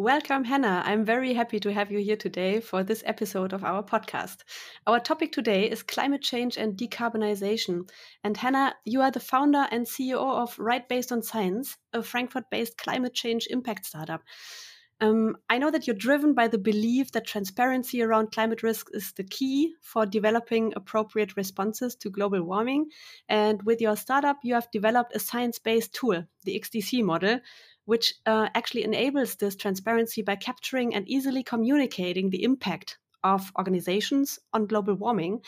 Welcome, Hannah. I'm very happy to have you here today for this episode of our podcast. Our topic today is climate change and decarbonization. And Hannah, you are the founder and CEO of Right Based on Science, a Frankfurt based climate change impact startup. Um, I know that you're driven by the belief that transparency around climate risk is the key for developing appropriate responses to global warming. And with your startup, you have developed a science based tool, the XDC model, which uh, actually enables this transparency by capturing and easily communicating the impact of organizations on global warming.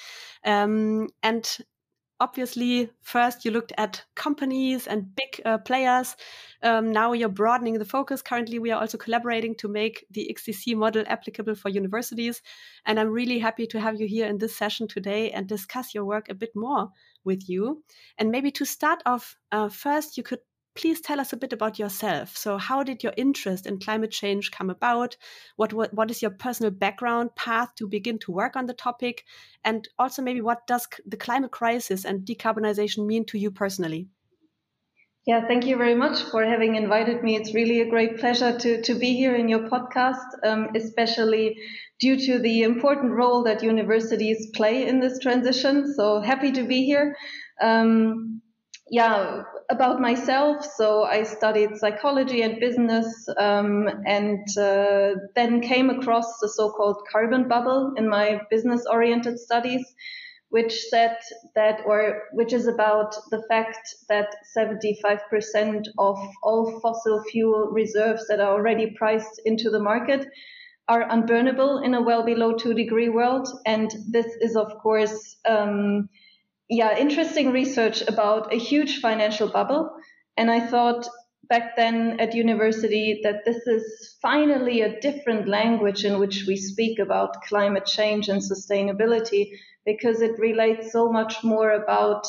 Um, and obviously, first you looked at companies and big uh, players. Um, now you're broadening the focus. Currently, we are also collaborating to make the XDC model applicable for universities. And I'm really happy to have you here in this session today and discuss your work a bit more with you. And maybe to start off, uh, first, you could please tell us a bit about yourself. So, how did your interest in climate change come about? What, what, what is your personal background path to begin to work on the topic? And also, maybe what does the climate crisis and decarbonization mean to you personally? Yeah, thank you very much for having invited me. It's really a great pleasure to, to be here in your podcast, um, especially due to the important role that universities play in this transition. So happy to be here. Um, yeah, about myself. So I studied psychology and business, um, and uh, then came across the so-called carbon bubble in my business-oriented studies, which said that, or which is about the fact that 75% of all fossil fuel reserves that are already priced into the market are unburnable in a well below two degree world, and this is of course. Um, yeah, interesting research about a huge financial bubble. And I thought back then at university that this is finally a different language in which we speak about climate change and sustainability because it relates so much more about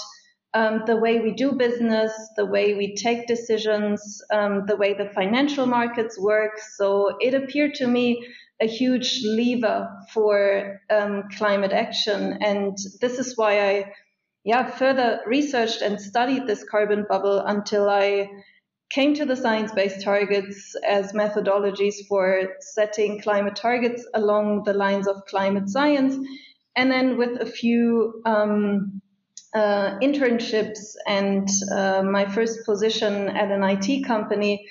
um, the way we do business, the way we take decisions, um, the way the financial markets work. So it appeared to me a huge lever for um, climate action. And this is why I yeah, further researched and studied this carbon bubble until I came to the science based targets as methodologies for setting climate targets along the lines of climate science. And then with a few um, uh, internships and uh, my first position at an IT company,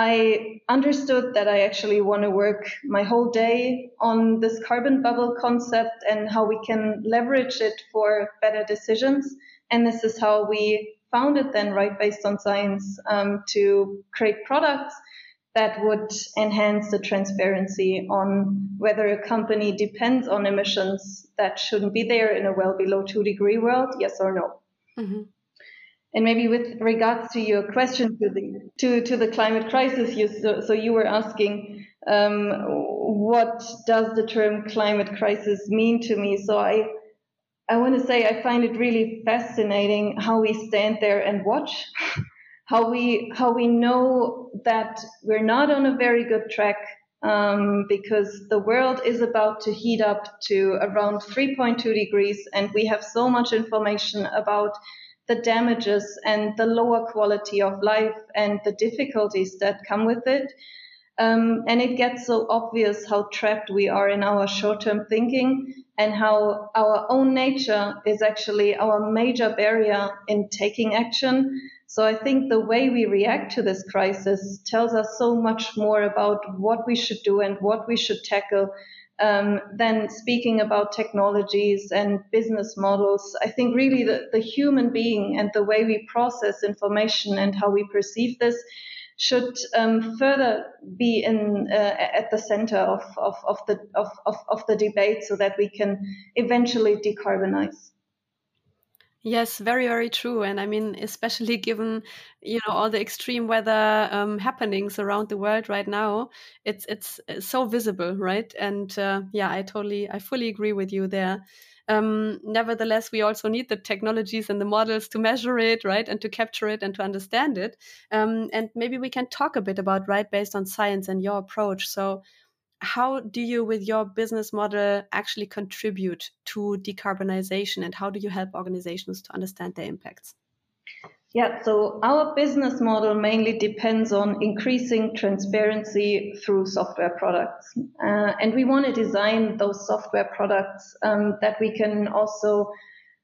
I understood that I actually want to work my whole day on this carbon bubble concept and how we can leverage it for better decisions. And this is how we founded then Right Based on Science um, to create products that would enhance the transparency on whether a company depends on emissions that shouldn't be there in a well below two degree world, yes or no. Mm-hmm. And maybe with regards to your question to the to, to the climate crisis, you, so, so you were asking um, what does the term climate crisis mean to me? So I I want to say I find it really fascinating how we stand there and watch, how we how we know that we're not on a very good track um, because the world is about to heat up to around 3.2 degrees, and we have so much information about the damages and the lower quality of life and the difficulties that come with it. Um, and it gets so obvious how trapped we are in our short term thinking and how our own nature is actually our major barrier in taking action. So I think the way we react to this crisis tells us so much more about what we should do and what we should tackle um, then speaking about technologies and business models, I think really the, the human being and the way we process information and how we perceive this should um, further be in uh, at the center of, of, of the of, of, of the debate so that we can eventually decarbonize. Yes, very, very true. And I mean, especially given, you know, all the extreme weather um, happenings around the world right now, it's, it's, it's so visible, right? And uh, yeah, I totally, I fully agree with you there. Um, nevertheless, we also need the technologies and the models to measure it, right, and to capture it and to understand it. Um, and maybe we can talk a bit about right based on science and your approach. So, how do you, with your business model, actually contribute to decarbonization and how do you help organizations to understand their impacts? Yeah, so our business model mainly depends on increasing transparency through software products. Uh, and we want to design those software products um, that we can also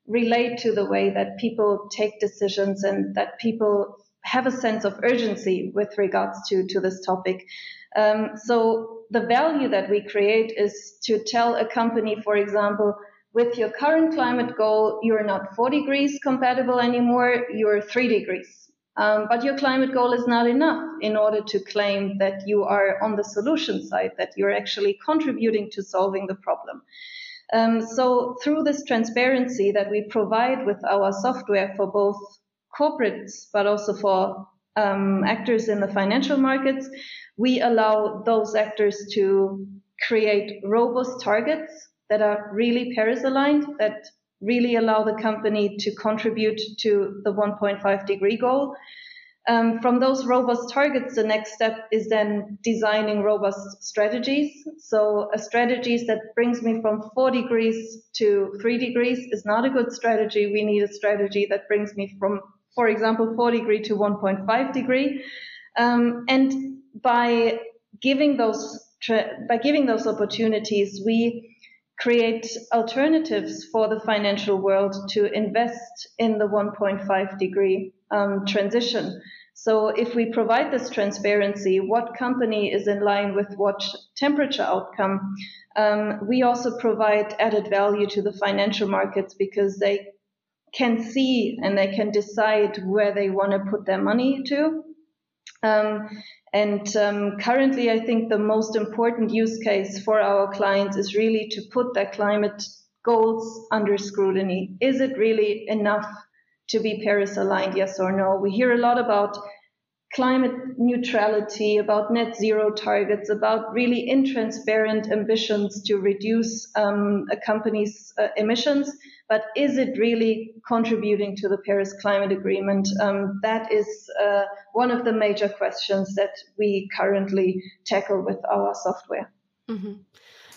relate to the way that people take decisions and that people have a sense of urgency with regards to, to this topic. Um, so the value that we create is to tell a company, for example, with your current climate goal, you're not 4 degrees compatible anymore, you're 3 degrees. Um, but your climate goal is not enough in order to claim that you are on the solution side, that you're actually contributing to solving the problem. Um, so through this transparency that we provide with our software for both corporates, but also for um, actors in the financial markets, we allow those actors to create robust targets that are really Paris aligned, that really allow the company to contribute to the 1.5 degree goal. Um, from those robust targets, the next step is then designing robust strategies. So a strategy that brings me from four degrees to three degrees is not a good strategy. We need a strategy that brings me from, for example, four degree to 1.5 degree. Um, and by giving those by giving those opportunities, we create alternatives for the financial world to invest in the 1.5 degree um, transition. So if we provide this transparency, what company is in line with what temperature outcome, um, we also provide added value to the financial markets because they can see and they can decide where they want to put their money to. Um, and um, currently, I think the most important use case for our clients is really to put their climate goals under scrutiny. Is it really enough to be Paris aligned, yes or no? We hear a lot about climate neutrality, about net zero targets, about really intransparent ambitions to reduce um, a company's uh, emissions. But is it really contributing to the Paris Climate Agreement? Um, that is uh, one of the major questions that we currently tackle with our software. Mm-hmm.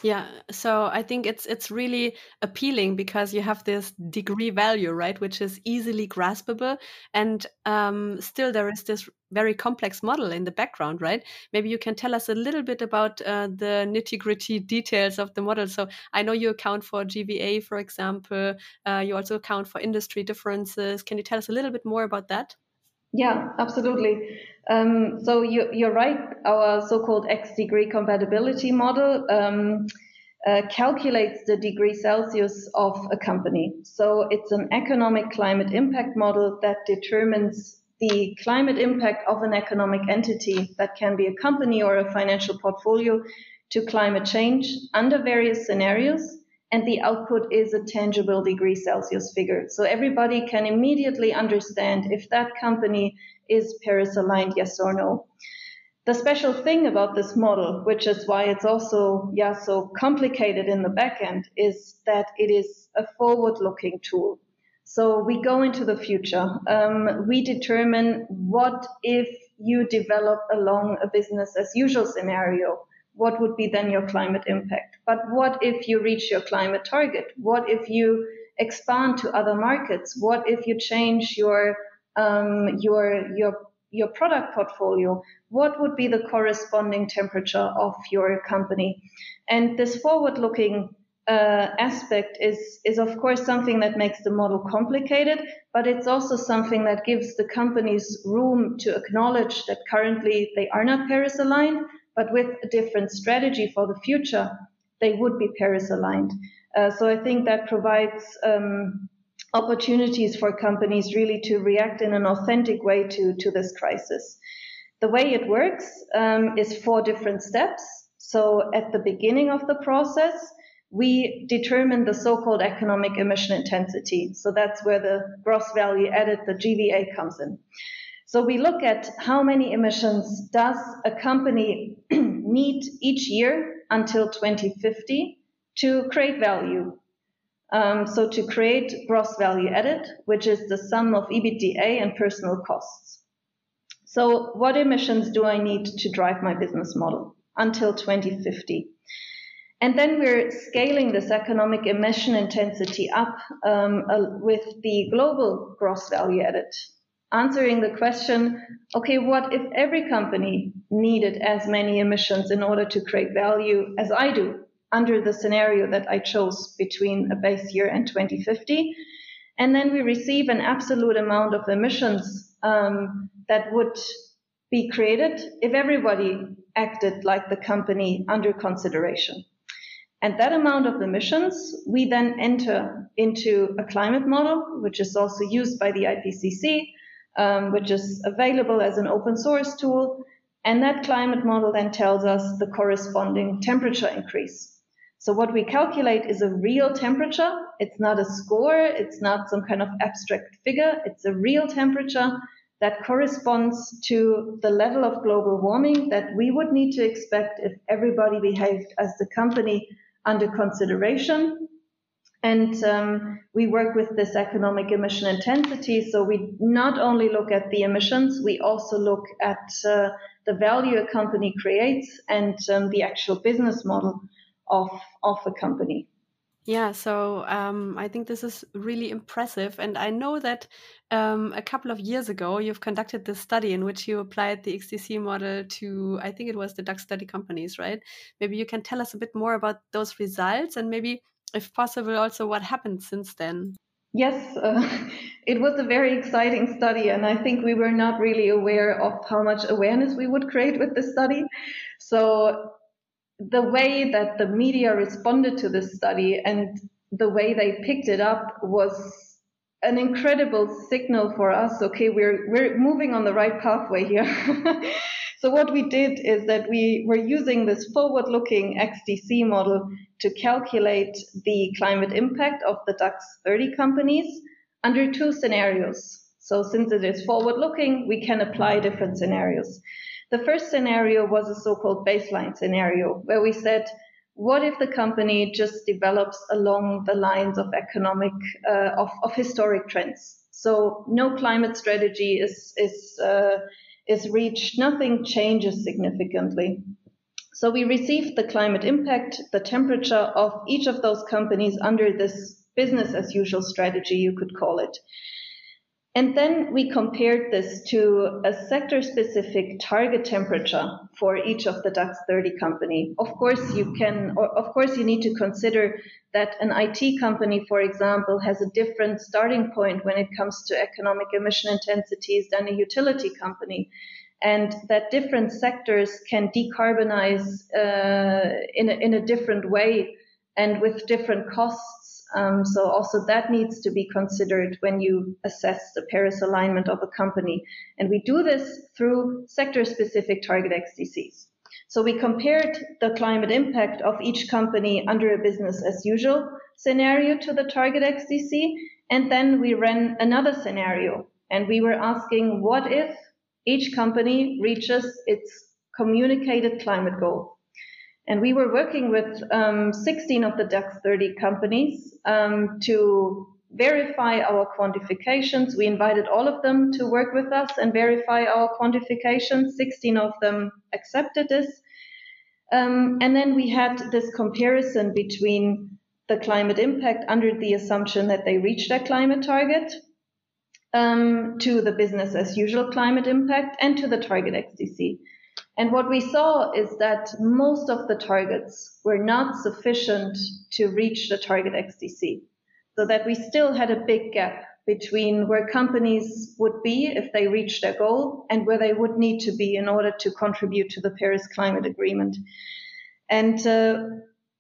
Yeah, so I think it's it's really appealing because you have this degree value, right, which is easily graspable, and um, still there is this very complex model in the background, right? Maybe you can tell us a little bit about uh, the nitty gritty details of the model. So I know you account for GVA, for example. Uh, you also account for industry differences. Can you tell us a little bit more about that? Yeah, absolutely. Um, so you, are right. Our so-called X degree compatibility model um, uh, calculates the degree Celsius of a company. So it's an economic climate impact model that determines the climate impact of an economic entity that can be a company or a financial portfolio to climate change under various scenarios and the output is a tangible degree Celsius figure. So everybody can immediately understand if that company is Paris aligned, yes or no. The special thing about this model, which is why it's also yeah so complicated in the back end, is that it is a forward-looking tool. So we go into the future. Um, we determine what if you develop along a business as usual scenario what would be then your climate impact? But what if you reach your climate target? What if you expand to other markets? What if you change your um, your your your product portfolio? What would be the corresponding temperature of your company? And this forward-looking uh, aspect is is of course something that makes the model complicated, but it's also something that gives the companies room to acknowledge that currently they are not Paris aligned, but with a different strategy for the future, they would be Paris aligned. Uh, so I think that provides um, opportunities for companies really to react in an authentic way to, to this crisis. The way it works um, is four different steps. So at the beginning of the process, we determine the so-called economic emission intensity. So that's where the gross value added, the GVA comes in. So we look at how many emissions does a company need each year until 2050 to create value. Um, so to create gross value added, which is the sum of EBITDA and personal costs. So what emissions do I need to drive my business model until 2050? And then we're scaling this economic emission intensity up um, uh, with the global gross value added answering the question okay, what if every company needed as many emissions in order to create value as I do under the scenario that I chose between a base year and 2050? And then we receive an absolute amount of emissions um, that would be created if everybody acted like the company under consideration. And that amount of emissions, we then enter into a climate model, which is also used by the IPCC, um, which is available as an open source tool. And that climate model then tells us the corresponding temperature increase. So what we calculate is a real temperature. It's not a score. It's not some kind of abstract figure. It's a real temperature that corresponds to the level of global warming that we would need to expect if everybody behaved as the company under consideration. And um, we work with this economic emission intensity. So we not only look at the emissions, we also look at uh, the value a company creates and um, the actual business model of, of a company. Yeah, so um, I think this is really impressive. And I know that um, a couple of years ago, you've conducted this study in which you applied the XDC model to, I think it was the DAX 30 companies, right? Maybe you can tell us a bit more about those results and maybe, if possible, also what happened since then. Yes, uh, it was a very exciting study, and I think we were not really aware of how much awareness we would create with this study. So the way that the media responded to this study and the way they picked it up was an incredible signal for us. Okay, we're we're moving on the right pathway here. so what we did is that we were using this forward-looking XDC model to calculate the climate impact of the DAX 30 companies under two scenarios. So since it is forward-looking, we can apply different scenarios. The first scenario was a so-called baseline scenario where we said, what if the company just develops along the lines of economic, uh, of, of historic trends? So no climate strategy is, is, uh, is reached, nothing changes significantly. So we received the climate impact, the temperature of each of those companies under this business as usual strategy, you could call it. And then we compared this to a sector specific target temperature for each of the DAX 30 company. Of course, you can, of course, you need to consider that an IT company, for example, has a different starting point when it comes to economic emission intensities than a utility company. And that different sectors can decarbonize uh, in, a, in a different way and with different costs um, so also that needs to be considered when you assess the Paris alignment of a company. And we do this through sector-specific target XDCs. So we compared the climate impact of each company under a business as usual scenario to the target XDC. And then we ran another scenario and we were asking what if each company reaches its communicated climate goal? And we were working with um, 16 of the DAX 30 companies um, to verify our quantifications. We invited all of them to work with us and verify our quantifications. 16 of them accepted this. Um, and then we had this comparison between the climate impact under the assumption that they reach their climate target um, to the business as usual climate impact and to the target XDC. And what we saw is that most of the targets were not sufficient to reach the target XDC. So that we still had a big gap between where companies would be if they reached their goal and where they would need to be in order to contribute to the Paris Climate Agreement. And uh,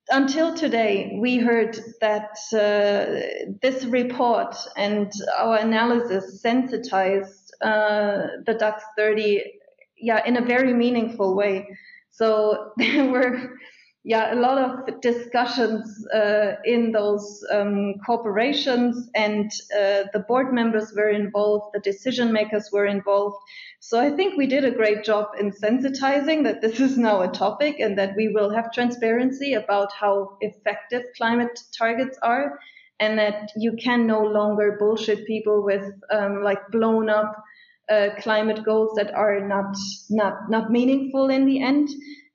until today, we heard that uh, this report and our analysis sensitized uh, the DAX 30 yeah, in a very meaningful way. So there were, yeah, a lot of discussions uh, in those um, corporations, and uh, the board members were involved, the decision makers were involved. So I think we did a great job in sensitizing that this is now a topic and that we will have transparency about how effective climate targets are, and that you can no longer bullshit people with um, like blown up uh, climate goals that are not not not meaningful in the end.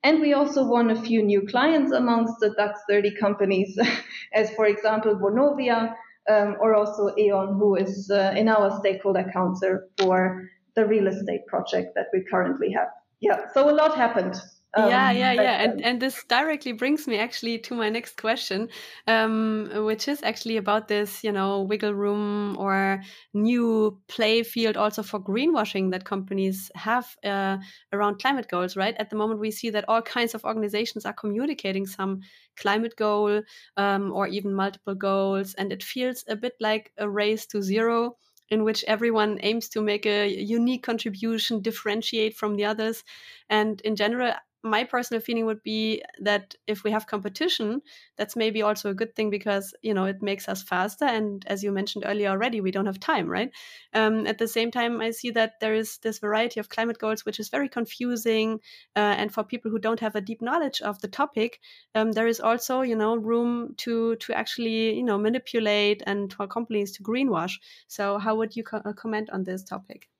And we also won a few new clients amongst the DAX 30 companies, as for example Vonovia, um, or also E.ON, who is uh, in our stakeholder council for the real estate project that we currently have. Yeah, so a lot happened. Um, yeah, yeah, yeah. And, and this directly brings me actually to my next question, um, which is actually about this, you know, wiggle room or new play field also for greenwashing that companies have uh, around climate goals, right? At the moment, we see that all kinds of organizations are communicating some climate goal um, or even multiple goals. And it feels a bit like a race to zero in which everyone aims to make a unique contribution, differentiate from the others. And in general, my personal feeling would be that if we have competition, that's maybe also a good thing because you know it makes us faster. And as you mentioned earlier already, we don't have time, right? Um, at the same time, I see that there is this variety of climate goals, which is very confusing. Uh, and for people who don't have a deep knowledge of the topic, um, there is also you know room to to actually you know manipulate and for companies to greenwash. So how would you co comment on this topic?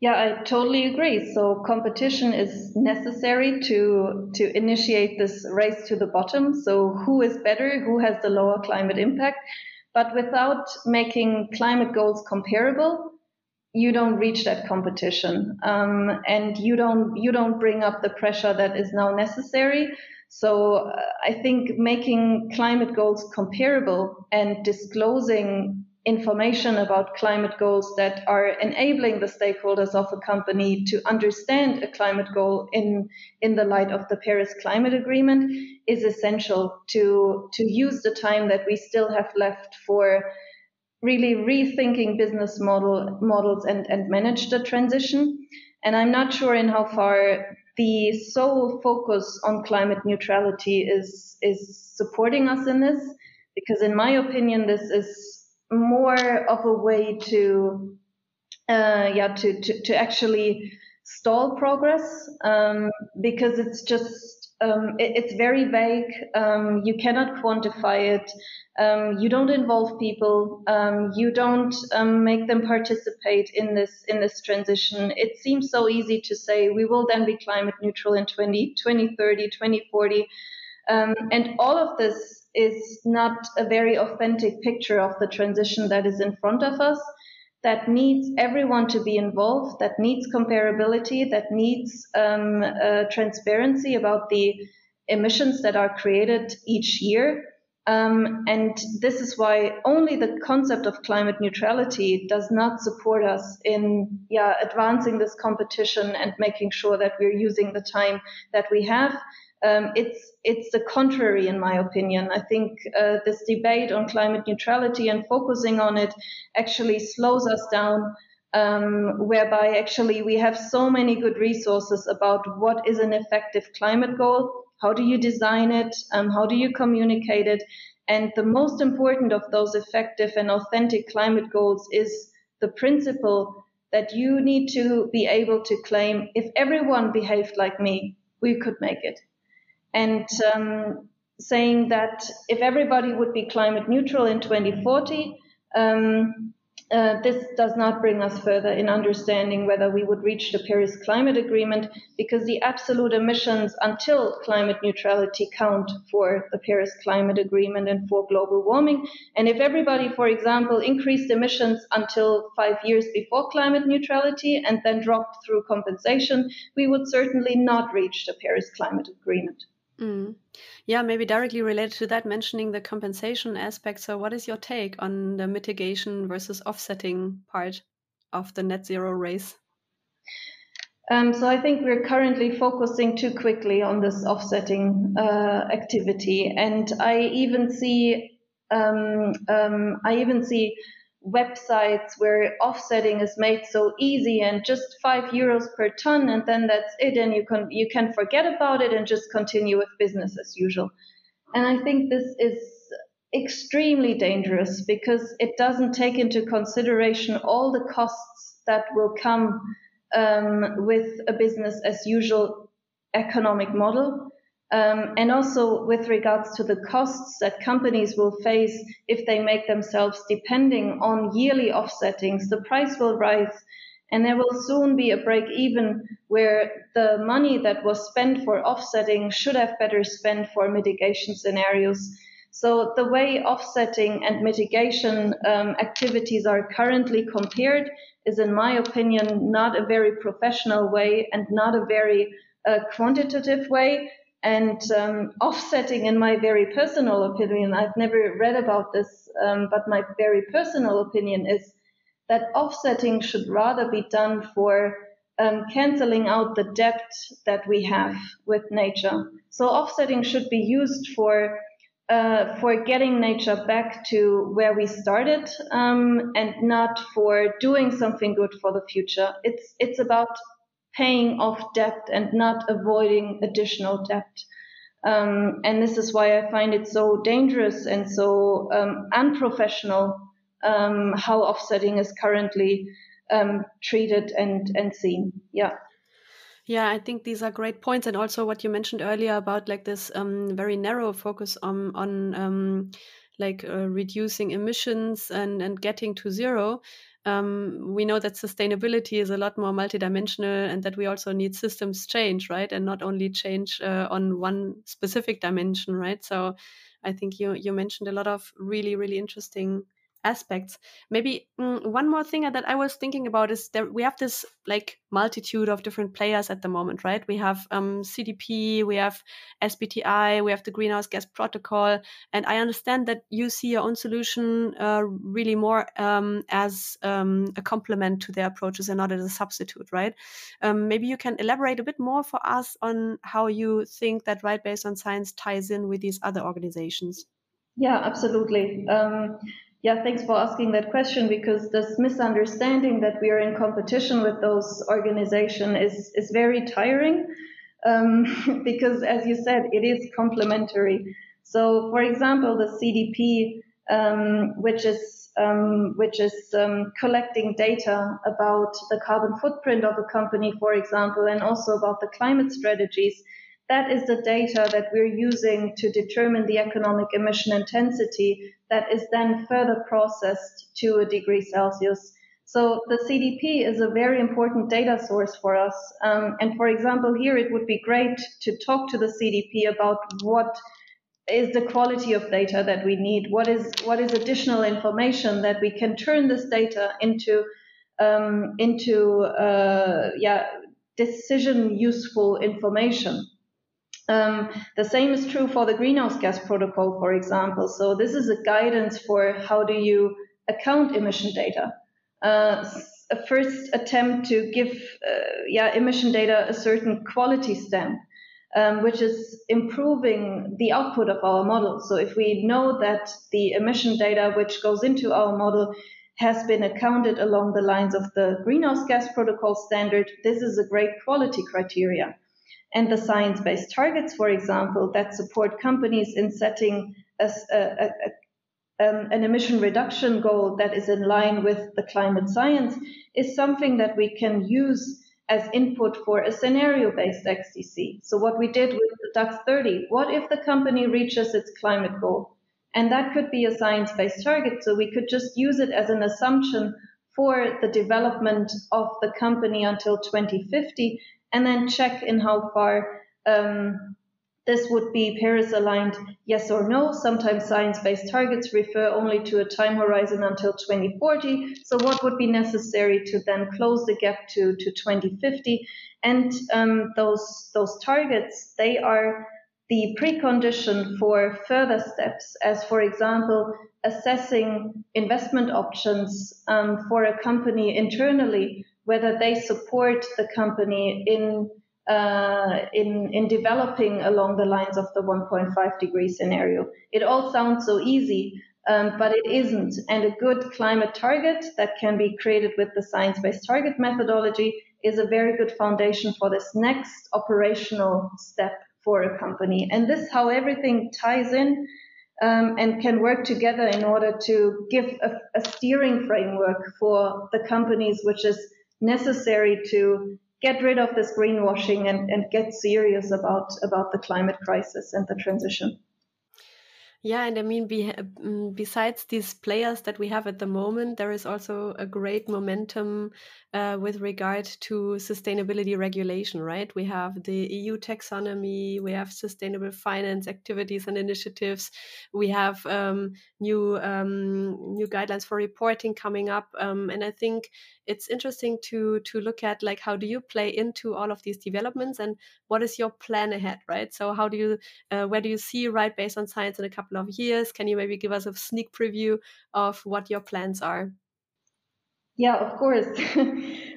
Yeah, I totally agree. So competition is necessary to to initiate this race to the bottom. So who is better? Who has the lower climate impact? But without making climate goals comparable, you don't reach that competition, um, and you don't you don't bring up the pressure that is now necessary. So uh, I think making climate goals comparable and disclosing information about climate goals that are enabling the stakeholders of a company to understand a climate goal in, in the light of the Paris Climate Agreement is essential to, to use the time that we still have left for really rethinking business model, models and, and manage the transition. And I'm not sure in how far the sole focus on climate neutrality is, is supporting us in this, because in my opinion, this is more of a way to uh, yeah to, to, to actually stall progress um, because it's just um, it, it's very vague. Um, you cannot quantify it. Um, you don't involve people. Um, you don't um, make them participate in this in this transition. It seems so easy to say we will then be climate neutral in 20, 2030 2040 and all of this is not a very authentic picture of the transition that is in front of us that needs everyone to be involved, that needs comparability, that needs um, uh, transparency about the emissions that are created each year. Um, and this is why only the concept of climate neutrality does not support us in yeah, advancing this competition and making sure that we're using the time that we have. Um, it's it's the contrary, in my opinion. I think uh, this debate on climate neutrality and focusing on it actually slows us down. Um, whereby actually we have so many good resources about what is an effective climate goal, how do you design it, um, how do you communicate it, and the most important of those effective and authentic climate goals is the principle that you need to be able to claim if everyone behaved like me, we could make it and um, saying that if everybody would be climate neutral in 2040, um, uh, this does not bring us further in understanding whether we would reach the Paris Climate Agreement because the absolute emissions until climate neutrality count for the Paris Climate Agreement and for global warming. And if everybody, for example, increased emissions until five years before climate neutrality and then dropped through compensation, we would certainly not reach the Paris Climate Agreement. Mm. Yeah, maybe directly related to that, mentioning the compensation aspect. So, what is your take on the mitigation versus offsetting part of the net zero race? Um, so, I think we're currently focusing too quickly on this offsetting uh, activity, and I even see, um, um, I even see websites where offsetting is made so easy and just five euros per ton and then that's it and you can you can forget about it and just continue with business as usual. And i think this is extremely dangerous because it doesn't take into consideration all the costs that will come um, with a business as usual economic model um, and also with regards to the costs that companies will face if they make themselves depending on yearly offsettings, the price will rise and there will soon be a break even where the money that was spent for offsetting should have better spent for mitigation scenarios. So the way offsetting and mitigation um, activities are currently compared is, in my opinion, not a very professional way and not a very uh, quantitative way. And um, offsetting, in my very personal opinion, I've never read about this, um, but my very personal opinion is that offsetting should rather be done for um, canceling out the debt that we have with nature. So offsetting should be used for uh, for getting nature back to where we started, um, and not for doing something good for the future. It's it's about paying off debt and not avoiding additional debt. Um, and this is why I find it so dangerous and so um, unprofessional um, how offsetting is currently um, treated and, and seen. Yeah. Yeah, I think these are great points, and also what you mentioned earlier about like this um, very narrow focus on on um, like uh, reducing emissions and and getting to zero. Um, we know that sustainability is a lot more multidimensional, and that we also need systems change, right, and not only change uh, on one specific dimension, right. So, I think you you mentioned a lot of really really interesting aspects. Maybe mm, one more thing that I was thinking about is that we have this like multitude of different players at the moment, right? We have um, CDP, we have SBTI, we have the Greenhouse Gas Protocol, and I understand that you see your own solution uh, really more um, as um, a complement to their approaches and not as a substitute, right? Um, maybe you can elaborate a bit more for us on how you think that right based on science ties in with these other organizations. Yeah, absolutely. Um, yeah, thanks for asking that question because this misunderstanding that we are in competition with those organizations is, is very tiring um, because, as you said, it is complementary. So, for example, the CDP, um, which is um, which is um, collecting data about the carbon footprint of a company, for example, and also about the climate strategies, that is the data that we're using to determine the economic emission intensity that is then further processed to a degree Celsius. So the CDP is a very important data source for us. Um, and for example, here it would be great to talk to the CDP about what is the quality of data that we need. What is what is additional information that we can turn this data into um, into uh, yeah decision useful information. Um, the same is true for the greenhouse gas protocol, for example. So this is a guidance for how do you account emission data. Uh, a first attempt to give uh, yeah emission data a certain quality stamp, um, which is improving the output of our model. So if we know that the emission data which goes into our model has been accounted along the lines of the greenhouse gas protocol standard, this is a great quality criteria and the science based targets, for example, that support companies in setting a, a, a, um, an emission reduction goal that is in line with the climate science, is something that we can use as input for a scenario based XDC. So, what we did with the DAX 30, what if the company reaches its climate goal? And that could be a science based target. So, we could just use it as an assumption for the development of the company until 2050 and then check in how far um, this would be Paris aligned, yes or no. Sometimes science based targets refer only to a time horizon until 2040. So, what would be necessary to then close the gap to, to 2050? And um, those, those targets, they are the precondition for further steps, as for example, assessing investment options um, for a company internally whether they support the company in uh, in in developing along the lines of the 1.5 degree scenario. It all sounds so easy, um, but it isn't. And a good climate target that can be created with the science-based target methodology is a very good foundation for this next operational step for a company. And this how everything ties in. Um, and can work together in order to give a, a steering framework for the companies, which is necessary to get rid of this greenwashing and, and get serious about, about the climate crisis and the transition. Yeah, and I mean, be, mm, besides these players that we have at the moment, there is also a great momentum uh, with regard to sustainability regulation, right? We have the EU taxonomy, we have sustainable finance activities and initiatives, we have um, new um, new guidelines for reporting coming up, um, and I think it's interesting to to look at like how do you play into all of these developments and what is your plan ahead, right? So how do you uh, where do you see right based on science in a couple of years. Can you maybe give us a sneak preview of what your plans are? Yeah, of course.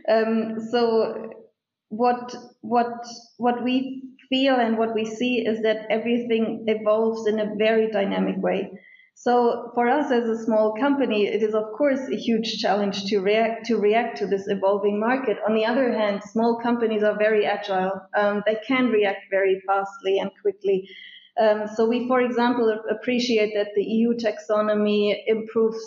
um, so what what what we feel and what we see is that everything evolves in a very dynamic way. So for us as a small company, it is of course a huge challenge to react to react to this evolving market. On the other hand, small companies are very agile. Um, they can react very fastly and quickly. Um, so we, for example, appreciate that the EU taxonomy improves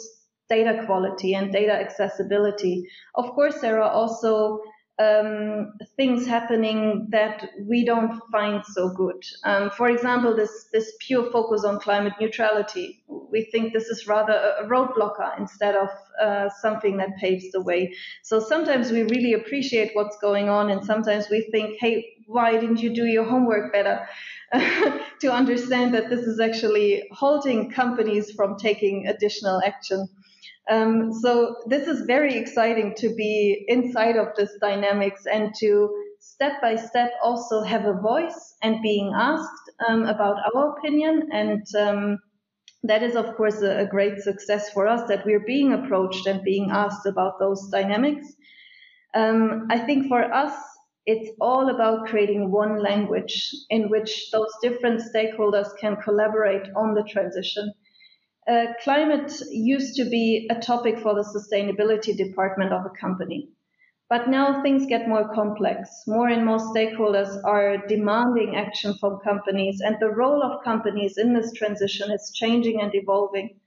data quality and data accessibility. Of course, there are also um, things happening that we don't find so good. Um, for example, this this pure focus on climate neutrality. We think this is rather a roadblocker instead of uh, something that paves the way. So sometimes we really appreciate what's going on, and sometimes we think, hey, why didn't you do your homework better? to understand that this is actually halting companies from taking additional action. Um, so this is very exciting to be inside of this dynamics and to step by step also have a voice and being asked um, about our opinion. And um, that is, of course, a, a, great success for us that we're being approached and being asked about those dynamics. Um, I think for us, it's all about creating one language in which those different stakeholders can collaborate on the transition. Uh, climate used to be a topic for the sustainability department of a company. But now things get more complex. More and more stakeholders are demanding action from companies, and the role of companies in this transition is changing and evolving.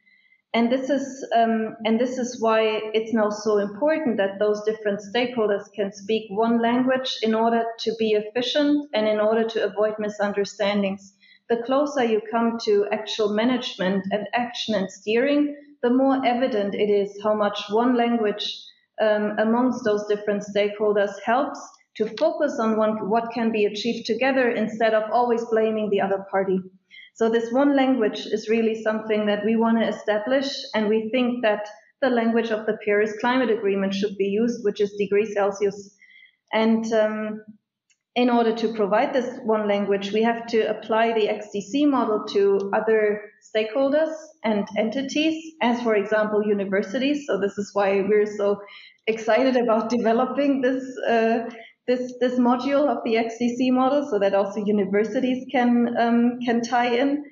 And this is um, and this is why it's now so important that those different stakeholders can speak one language in order to be efficient and in order to avoid misunderstandings. The closer you come to actual management and action and steering, the more evident it is how much one language um, amongst those different stakeholders helps to focus on one, what can be achieved together instead of always blaming the other party. So this one language is really something that we want to establish, and we think that the language of the Paris Climate Agreement should be used, which is degrees Celsius. And um, in order to provide this one language, we have to apply the XDC model to other stakeholders and entities, as for example, universities. So this is why we're so excited about developing this uh, this this module of the XDC model so that also universities can um, can tie in.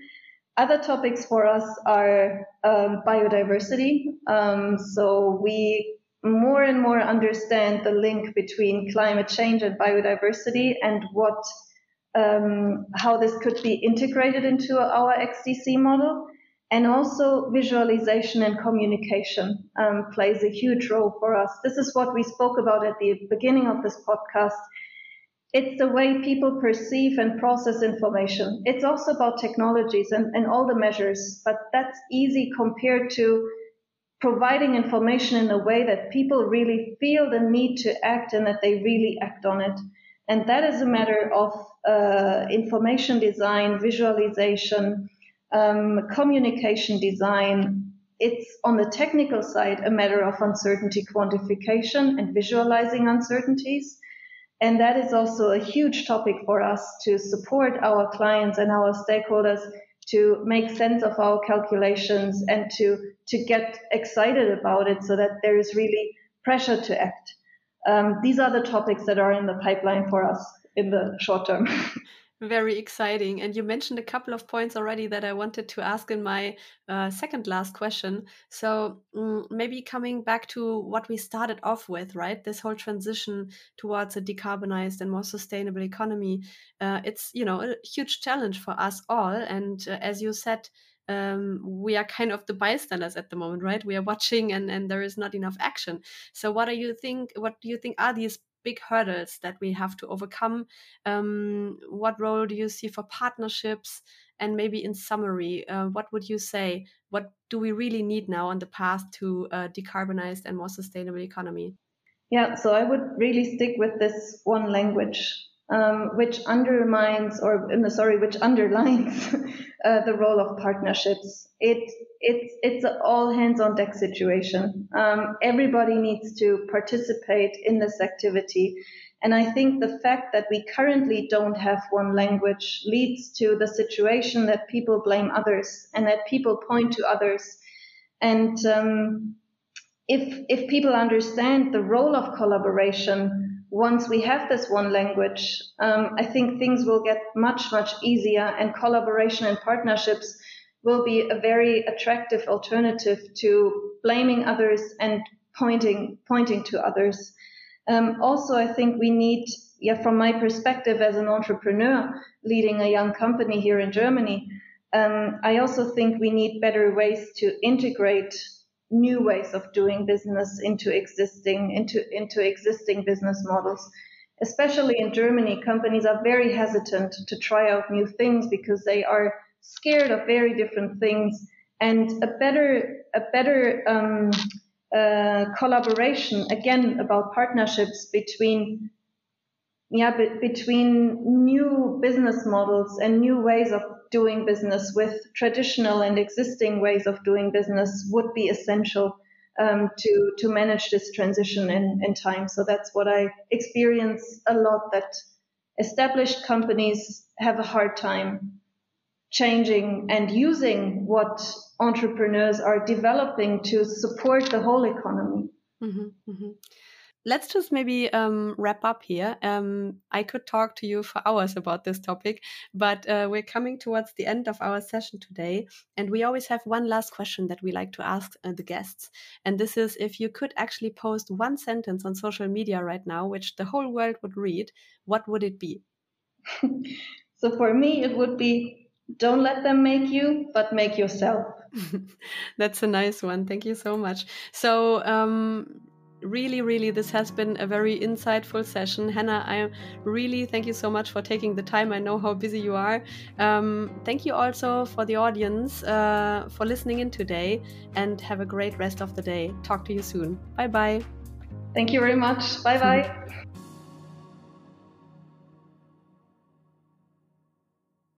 Other topics for us are um, biodiversity. Um, so we more and more understand the link between climate change and biodiversity and what um, how this could be integrated into our XDC model. And also visualization and communication um, plays a huge role for us. This is what we spoke about at the beginning of this podcast. It's the way people perceive and process information. It's also about technologies and, and all the measures, but that's easy compared to providing information in a way that people really feel the need to act and that they really act on it. And that is a matter of uh, information design, visualization, um, communication design, it's on the technical side a matter of uncertainty quantification and visualizing uncertainties. And that is also a huge topic for us to support our clients and our stakeholders to make sense of our calculations and to, to get excited about it so that there is really pressure to act. Um, these are the topics that are in the pipeline for us in the short term. Very exciting. And you mentioned a couple of points already that I wanted to ask in my uh, second last question. So um, maybe coming back to what we started off with, right? This whole transition towards a decarbonized and more sustainable economy. Uh, it's, you know, a huge challenge for us all. And uh, as you said, um, we are kind of the bystanders at the moment, right? We are watching and, and there is not enough action. So what do you think, what do you think are these big hurdles that we have to overcome. Um, what role do you see for partnerships? And maybe in summary, uh, what would you say? What do we really need now on the path to a decarbonized and more sustainable economy? Yeah, so I would really stick with this one language, um, which undermines or sorry, which underlines uh, the role of partnerships. It it's it's an all hands on deck situation. Um, everybody needs to participate in this activity. And I think the fact that we currently don't have one language leads to the situation that people blame others and that people point to others. And um, if if people understand the role of collaboration once we have this one language, um, I think things will get much much easier, and collaboration and partnerships will be a very attractive alternative to blaming others and pointing pointing to others. Um, also, I think we need, yeah, from my perspective as an entrepreneur leading a young company here in Germany, um, I also think we need better ways to integrate new ways of doing business into existing into into existing business models. Especially in Germany, companies are very hesitant to try out new things because they are scared of very different things. And a better a better um, uh, collaboration again about partnerships between yeah be, between new business models and new ways of doing business with traditional and existing ways of doing business would be essential um, to to manage this transition in, in time. So that's what I experience a lot that established companies have a hard time changing and using what entrepreneurs are developing to support the whole economy. Mm-hmm, mm-hmm let's just maybe um, wrap up here. Um, I could talk to you for hours about this topic, but uh, we're coming towards the end of our session today. And we always have one last question that we like to ask uh, the guests. And this is if you could actually post one sentence on social media right now, which the whole world would read, what would it be? so for me, it would be don't let them make you, but make yourself. That's a nice one. Thank you so much. So, um, really, really, this has been a very insightful session. Hannah, I really thank you so much for taking the time. I know how busy you are. Um, thank you also for the audience uh, for listening in today and have a great rest of the day. Talk to you soon. Bye bye. Thank you very much. Bye bye.